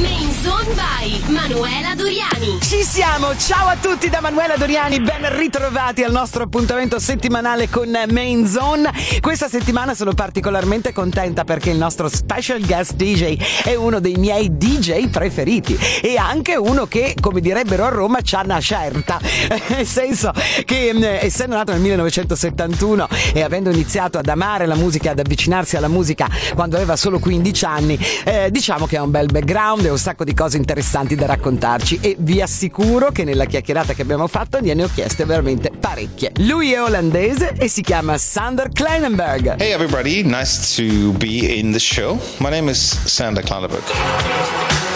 Main Zone by Manuela Doriani. Ci siamo, ciao a tutti da Manuela Doriani, ben ritrovati al nostro appuntamento settimanale con Main Zone. Questa settimana sono particolarmente contenta perché il nostro special guest DJ è uno dei miei DJ preferiti e anche uno che, come direbbero a Roma, c'ha una certa. Nel senso che mm, essendo nato nel 1971 e avendo iniziato ad amare la musica, ad avvicinarsi alla musica quando aveva solo 15 anni, eh, diciamo che ha un bel background un sacco di cose interessanti da raccontarci e vi assicuro che nella chiacchierata che abbiamo fatto gliene ho chieste veramente parecchie. Lui è olandese e si chiama Sander Kleinenberg. Hey everybody, nice to be in the show. My name is Sander Kleinenberg.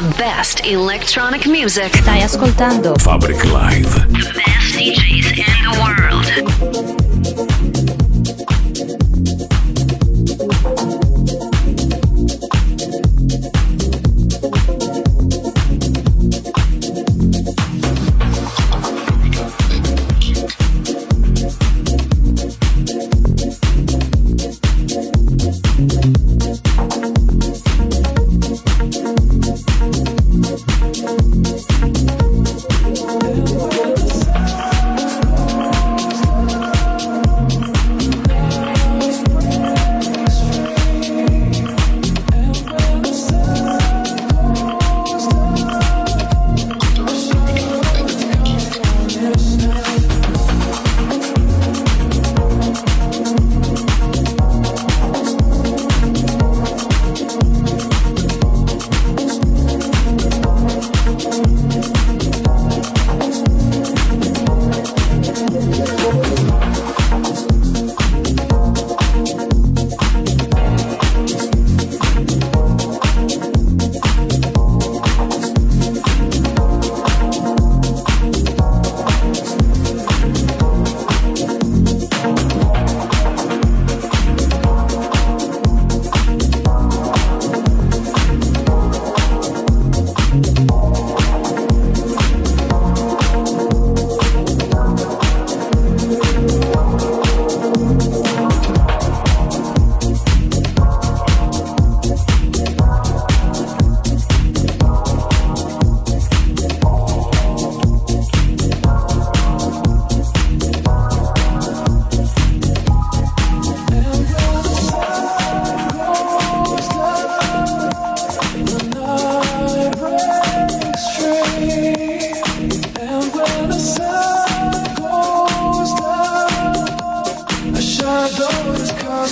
The best electronic music. Stai ascoltando Fabric Live.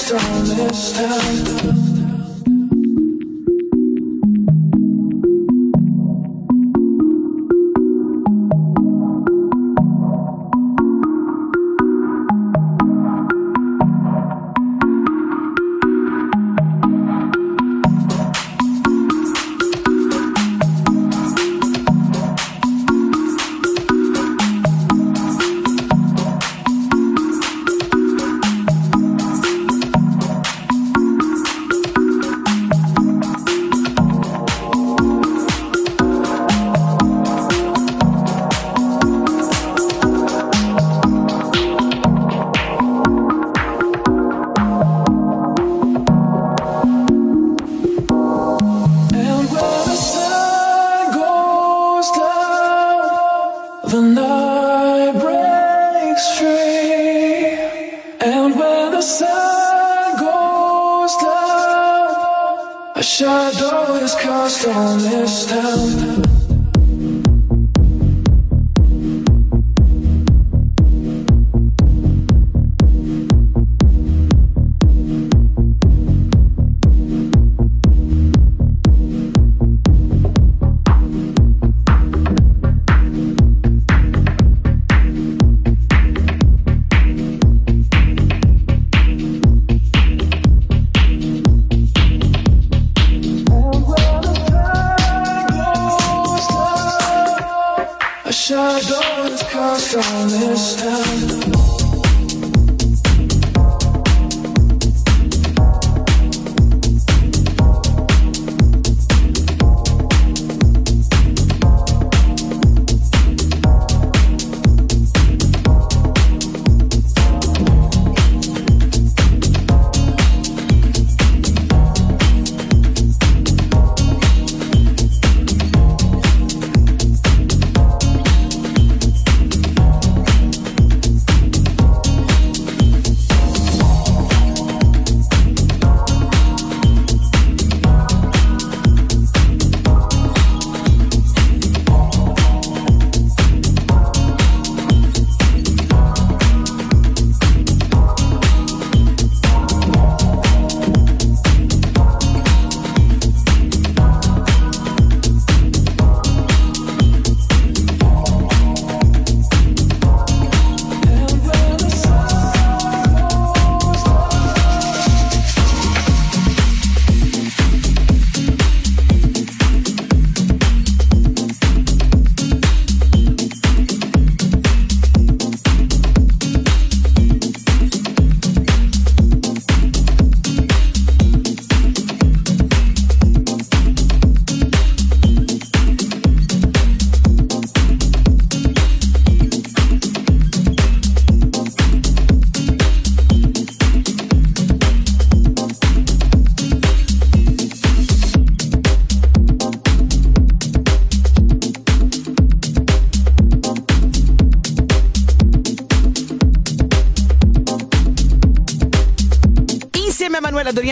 strongest time. shadows cast on this town.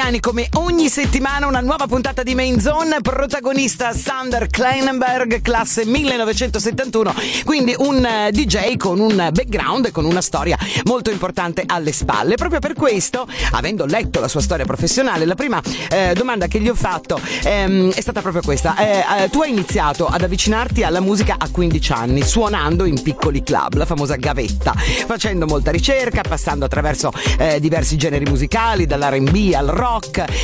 Doriani come ogni settimana una nuova puntata di Main Zone, protagonista Sander Kleinenberg, classe 1971, quindi un eh, DJ con un background e con una storia molto importante alle spalle. Proprio per questo, avendo letto la sua storia professionale, la prima eh, domanda che gli ho fatto ehm, è stata proprio questa. Eh, eh, tu hai iniziato ad avvicinarti alla musica a 15 anni, suonando in piccoli club, la famosa gavetta, facendo molta ricerca, passando attraverso eh, diversi generi musicali, dall'RB al rock.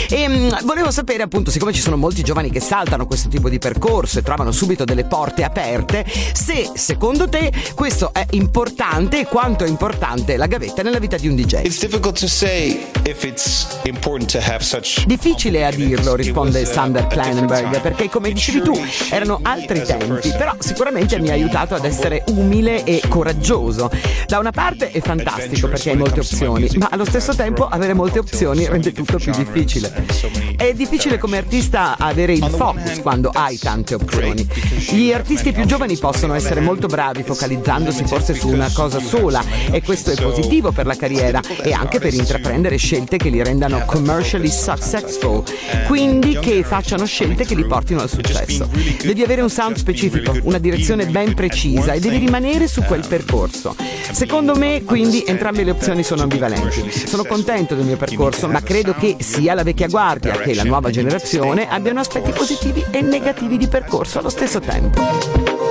E mh, mm, volevo sapere, appunto, siccome ci sono molti giovani che saltano questo tipo di percorso e trovano subito delle porte aperte, se secondo te questo è importante e quanto è importante la gavetta nella vita di un DJ. Difficile a dirlo, risponde Sander Kleinenberg, perché come dicevi tu, erano altri tempi, però sicuramente mi ha aiutato ad essere umile e coraggioso. Da una parte è fantastico perché hai molte opzioni, ma allo stesso tempo avere molte opzioni rende tutto più difficile. È difficile come artista avere il focus quando hai tante opzioni. Gli artisti più giovani possono essere molto bravi focalizzandosi forse su una cosa sola e questo è positivo per la carriera e anche per intraprendere scelte che li rendano commercially successful, quindi che facciano scelte che li portino al successo. Devi avere un sound specifico, una direzione ben precisa e devi rimanere su quel percorso. Secondo me, quindi, entrambe le opzioni sono ambivalenti. Sono contento del mio percorso, ma credo che sia la vecchia guardia che la nuova generazione abbiano aspetti positivi e negativi di percorso allo stesso tempo.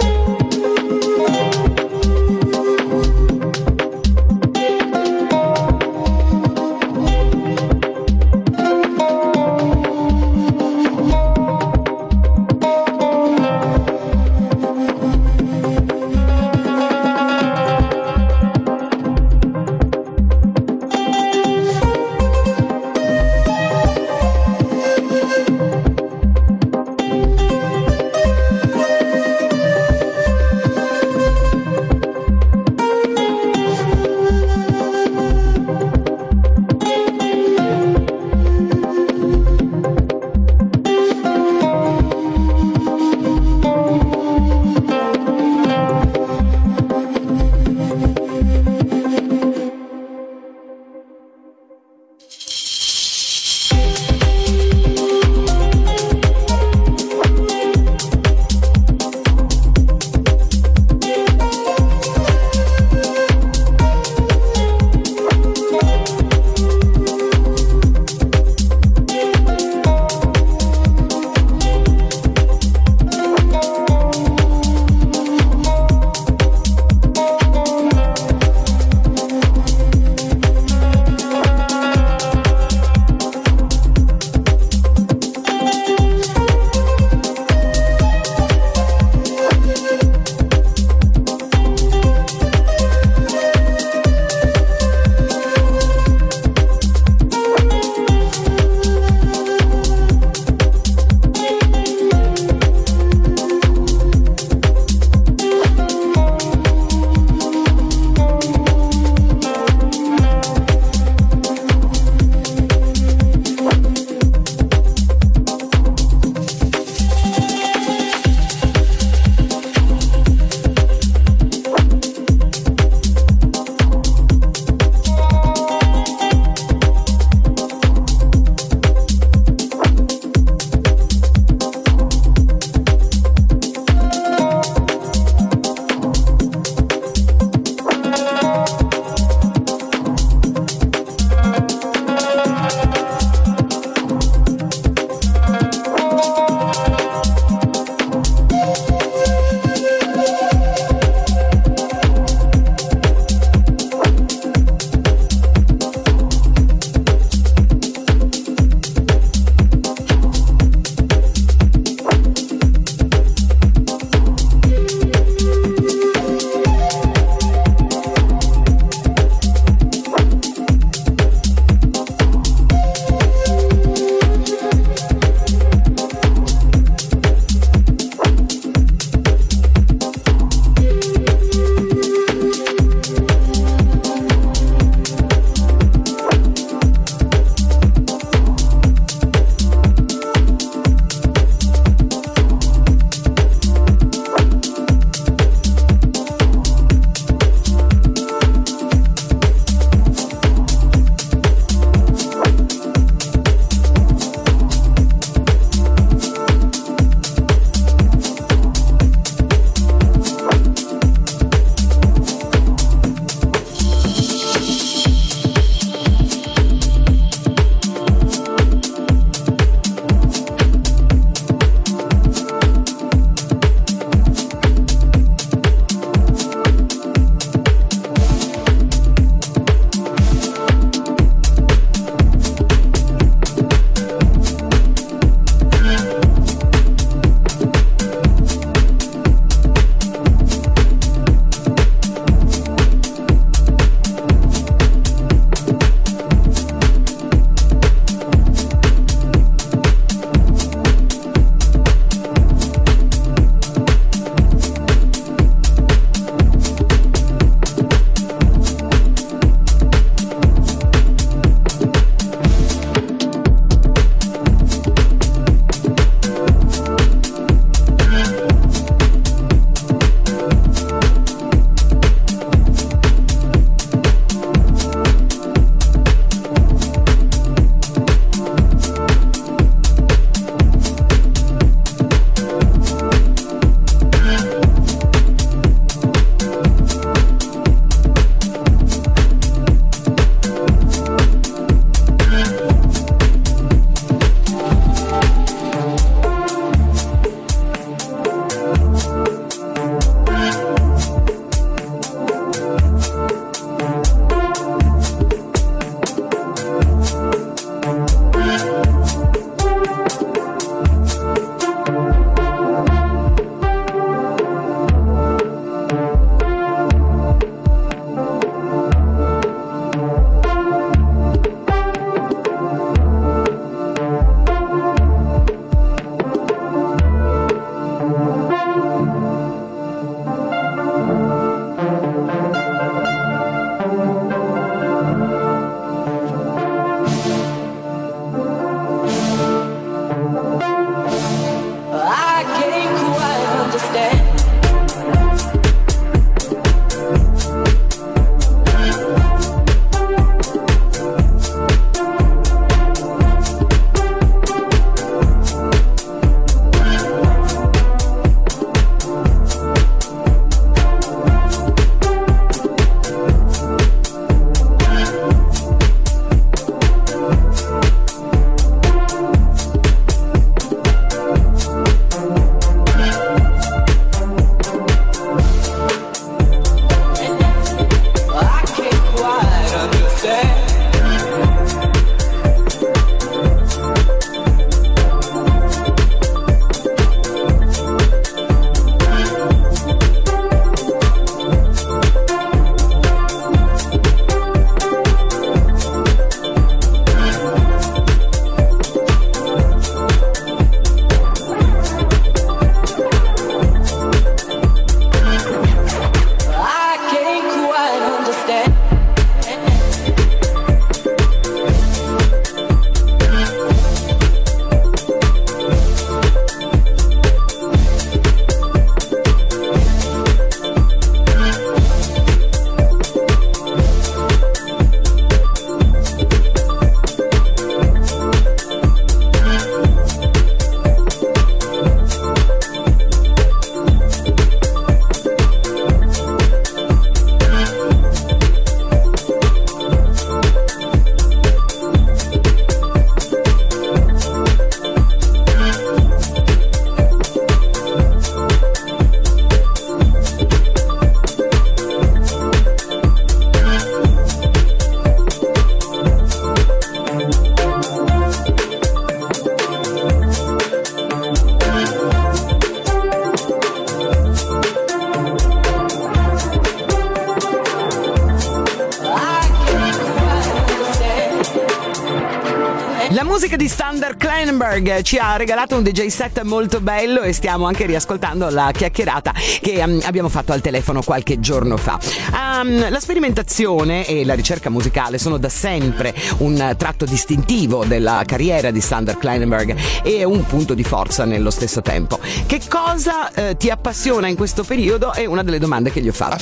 Kleinberg ci ha regalato un DJ set molto bello e stiamo anche riascoltando la chiacchierata che um, abbiamo fatto al telefono qualche giorno fa. Um, la sperimentazione e la ricerca musicale sono da sempre un tratto distintivo della carriera di Sander Kleinberg e un punto di forza nello stesso tempo. Che cosa eh, ti appassiona in questo periodo? È una delle domande che gli ho fatto.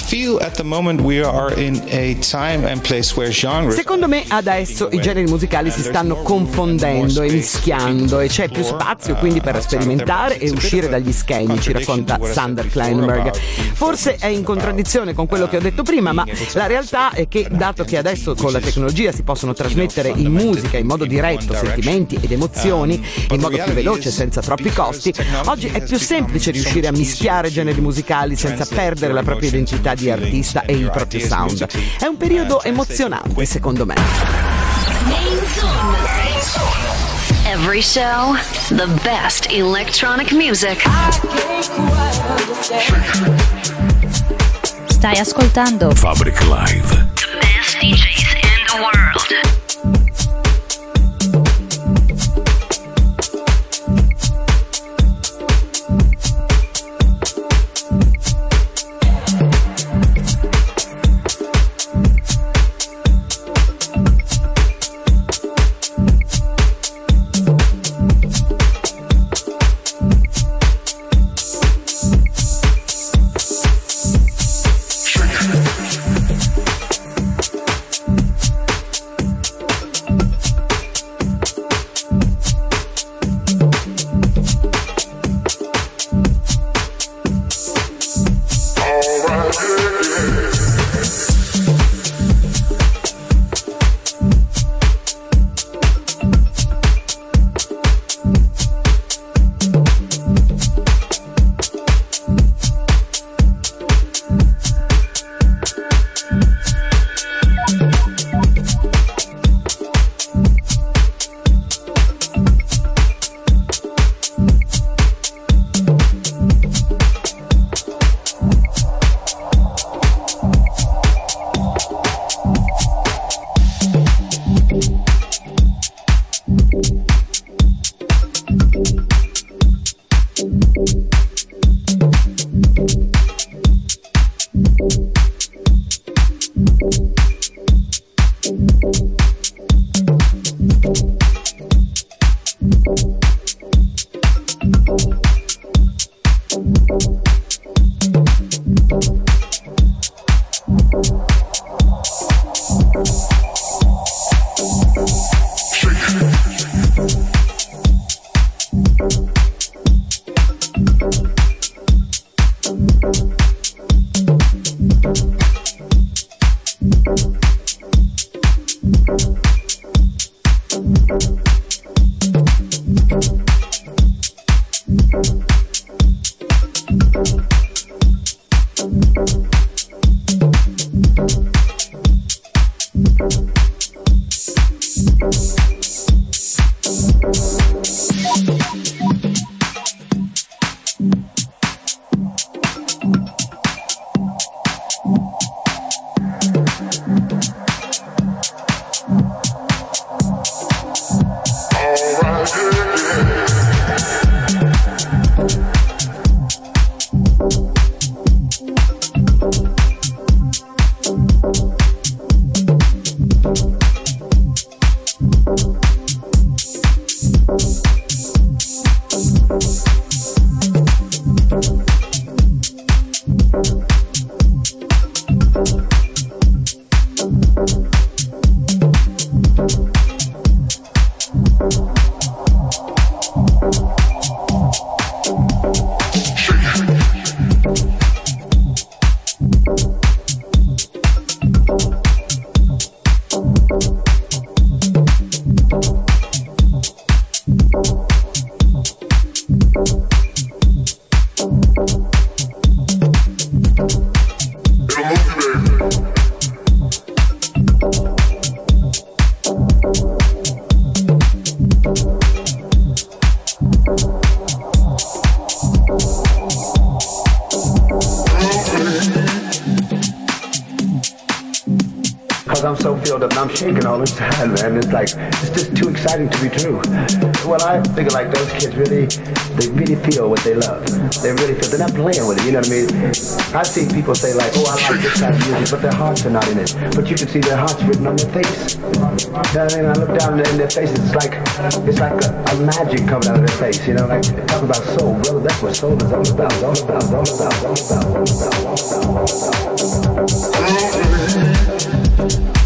Secondo me adesso i generi musicali si stanno confondendo e mischiando e c'è più spazio quindi per sperimentare e uscire dagli schemi, ci racconta Sander Kleinberg. Forse è in contraddizione con quello che ho detto prima, ma la realtà è che dato che adesso con la tecnologia si possono trasmettere in musica in modo diretto sentimenti ed emozioni in modo più veloce senza troppi costi, oggi è più semplice riuscire a mischiare generi musicali senza perdere la propria identità di artista e il proprio sound. È un periodo emozionante secondo me. Every show, the best electronic music. Stai ascoltando Fabric Live. The best DJs in the world. What they love. They really feel, they're not playing with it, you know what I mean? I've seen people say like, oh, I like this kind of music, but their hearts are not in it. But you can see their hearts written on their face. You know what I mean? I look down in their faces, it's like, it's like a, a magic coming out of their face, you know, like, talk about soul, brother, that's what soul is all about, all about, all about, all about, all about, all about. come ogni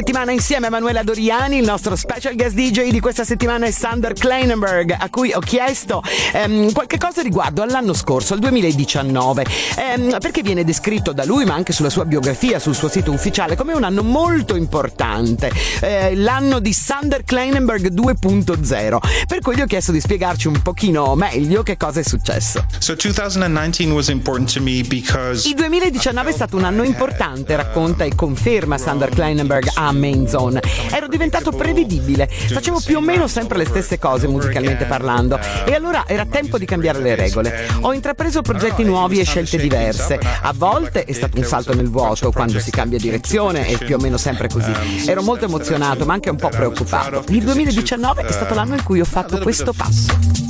settimana insieme a Manuela Doriani, il nostro special guest DJ di questa settimana è Sander Kleinenberg, a cui ho chiesto ehm, qualche cosa riguardo all'anno scorso, al 2019, ehm, perché viene descritto da lui, ma anche sulla sua biografia, sul suo sito ufficiale, come un anno molto importante, eh, l'anno di Sander Kleinenberg 2.0, per cui gli ho chiesto di spiegarci un pochino meglio che cosa è successo. So 2019 was important to me because Il 2019 è stato un anno importante, racconta e conferma Sander Kleinenberg a Zone. Ero diventato prevedibile, facevo più o meno sempre le stesse cose musicalmente parlando e allora era tempo di cambiare le regole. Ho intrapreso progetti nuovi e scelte diverse. A volte è stato un salto nel vuoto quando si cambia direzione è più o meno sempre così. Ero molto emozionato ma anche un po' preoccupato. Il 2019 è stato l'anno in cui ho fatto questo passo.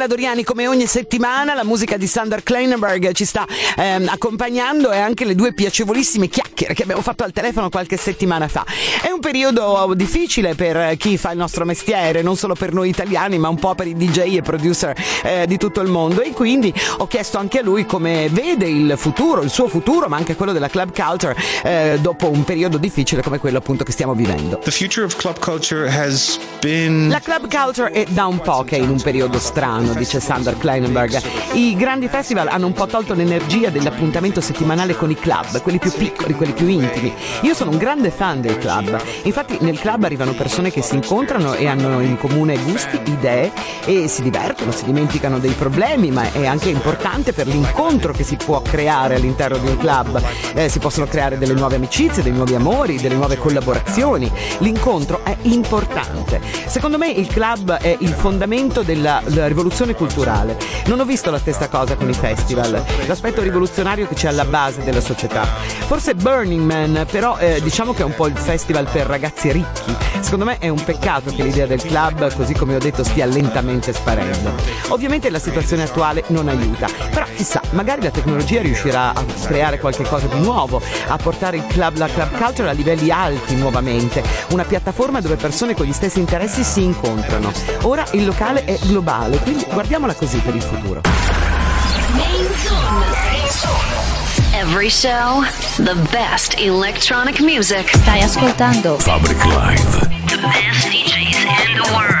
Manuela Doriani come ogni settimana, la musica di Sander Kleinenberg ci sta ehm, accompagnando e anche le due piacevolissime chiacchiere che abbiamo fatto al telefono qualche settimana fa. È un periodo difficile per chi fa il nostro mestiere, non solo per noi italiani ma un po' per i DJ e producer eh, di tutto il mondo e quindi ho chiesto anche a lui come vede il futuro, il suo futuro ma anche quello della club culture eh, dopo un periodo difficile come quello appunto che stiamo vivendo. Been La club culture è da un po' che è in un periodo strano, dice Sander Kleinenberg. I grandi festival hanno un po' tolto l'energia dell'appuntamento settimanale con i club, quelli più piccoli, quelli più intimi. Io sono un grande fan dei club. Infatti nel club arrivano persone che si incontrano e hanno in comune gusti, idee e si divertono, si dimenticano dei problemi, ma è anche importante per l'incontro che si può creare all'interno di un club. Eh, si possono creare delle nuove amicizie, dei nuovi amori, delle nuove collaborazioni. L'incontro è importante. Secondo me il club è il fondamento della, della rivoluzione culturale. Non ho visto la stessa cosa con i festival, l'aspetto rivoluzionario che c'è alla base della società. Forse Burning Man, però eh, diciamo che è un po' il festival per ragazzi ricchi. Secondo me è un peccato che l'idea del club, così come ho detto, stia lentamente sparendo. Ovviamente la situazione attuale non aiuta, però chissà, magari la tecnologia riuscirà a creare qualche cosa di nuovo, a portare il club, la club culture a livelli alti nuovamente, una piattaforma dove persone con gli stessi interessi si incontrano. Ora il locale è globale, quindi guardiamola così per il futuro. Main Zone. Every show, the best electronic music. Stai ascoltando Fabric Live. The best DJs in the world.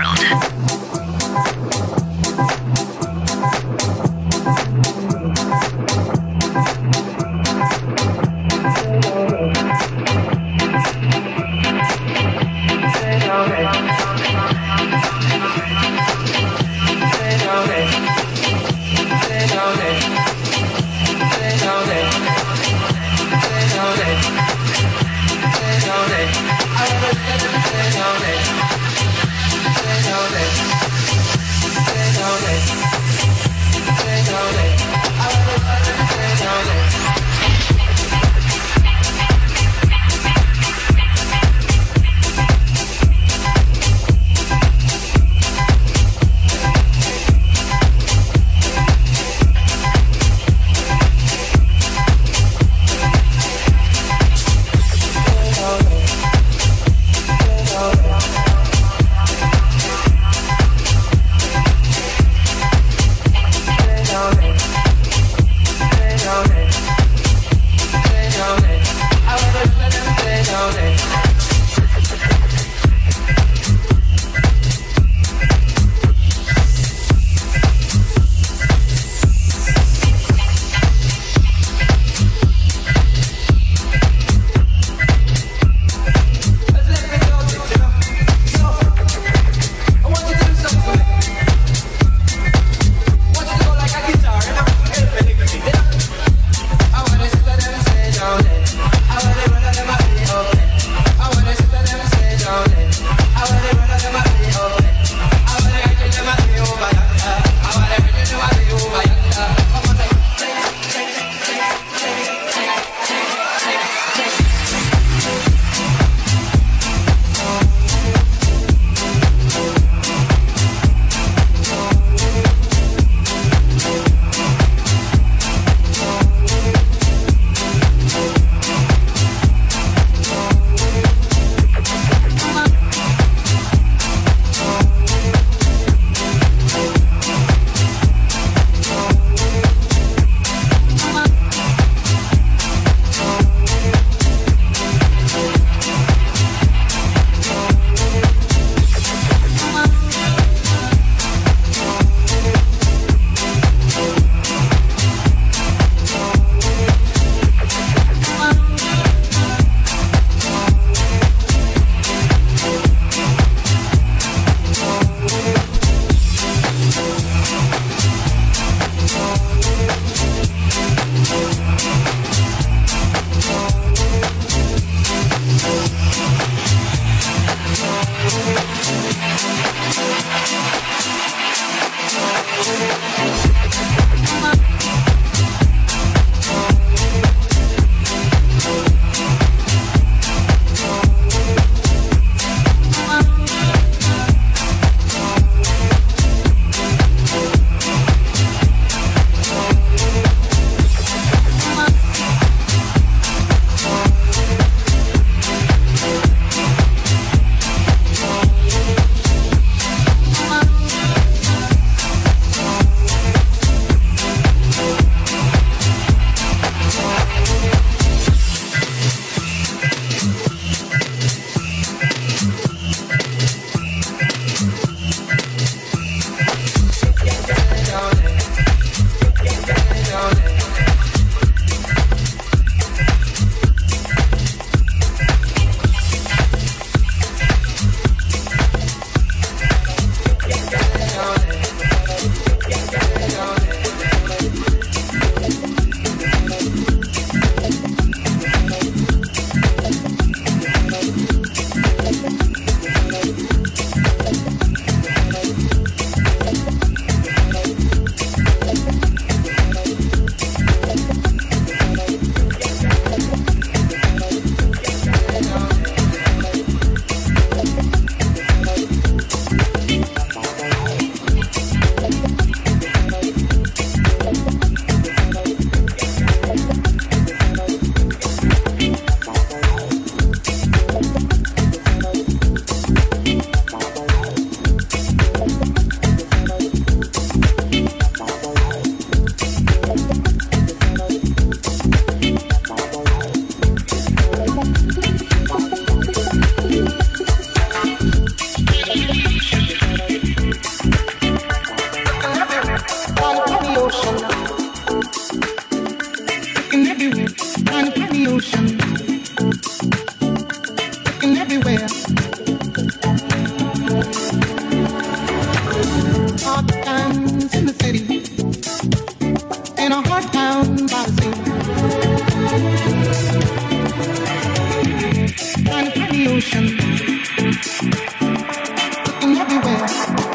you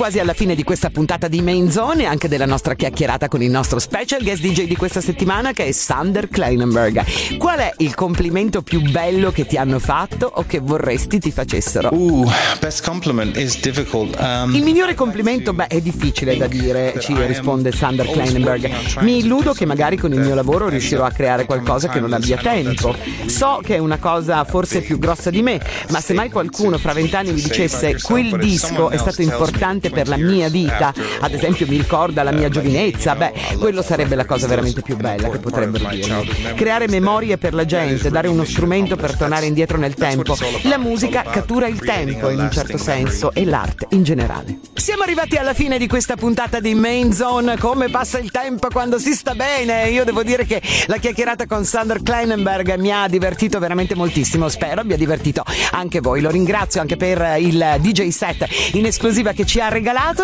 quasi alla fine di questa puntata di Main Zone e anche della nostra chiacchierata con il nostro special guest DJ di questa settimana che è Sander Kleinenberg. Qual è il complimento più bello che ti hanno fatto o che vorresti ti facessero? Ooh, best compliment is difficult. Um, il migliore complimento, beh, è difficile da dire, ci risponde Sander Kleinenberg. Mi illudo che magari con il mio lavoro riuscirò a creare qualcosa che non abbia tempo. So che è una cosa forse più grossa di me, ma se mai qualcuno fra vent'anni mi dicesse quel disco è stato importante per la mia vita, ad esempio mi ricorda la mia giovinezza, beh, quello sarebbe la cosa veramente più bella che potrebbero dirmi. Creare memorie per la gente, dare uno strumento per tornare indietro nel tempo. La musica cattura il tempo in un certo senso e l'arte in generale. Siamo arrivati alla fine di questa puntata di Main Zone. Come passa il tempo quando si sta bene? Io devo dire che la chiacchierata con Sander Kleinenberg mi ha divertito veramente moltissimo. Spero abbia divertito anche voi. Lo ringrazio anche per il DJ set in esclusiva che ci ha regalato.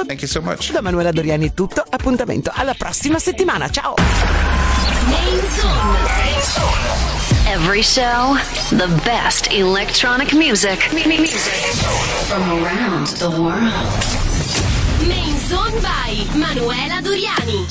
Thank you so much. Da Manuela Doriani è tutto. Appuntamento alla prossima settimana. Ciao! Every show, the best electronic music. From around the world. Main Zone by Manuela Doriani.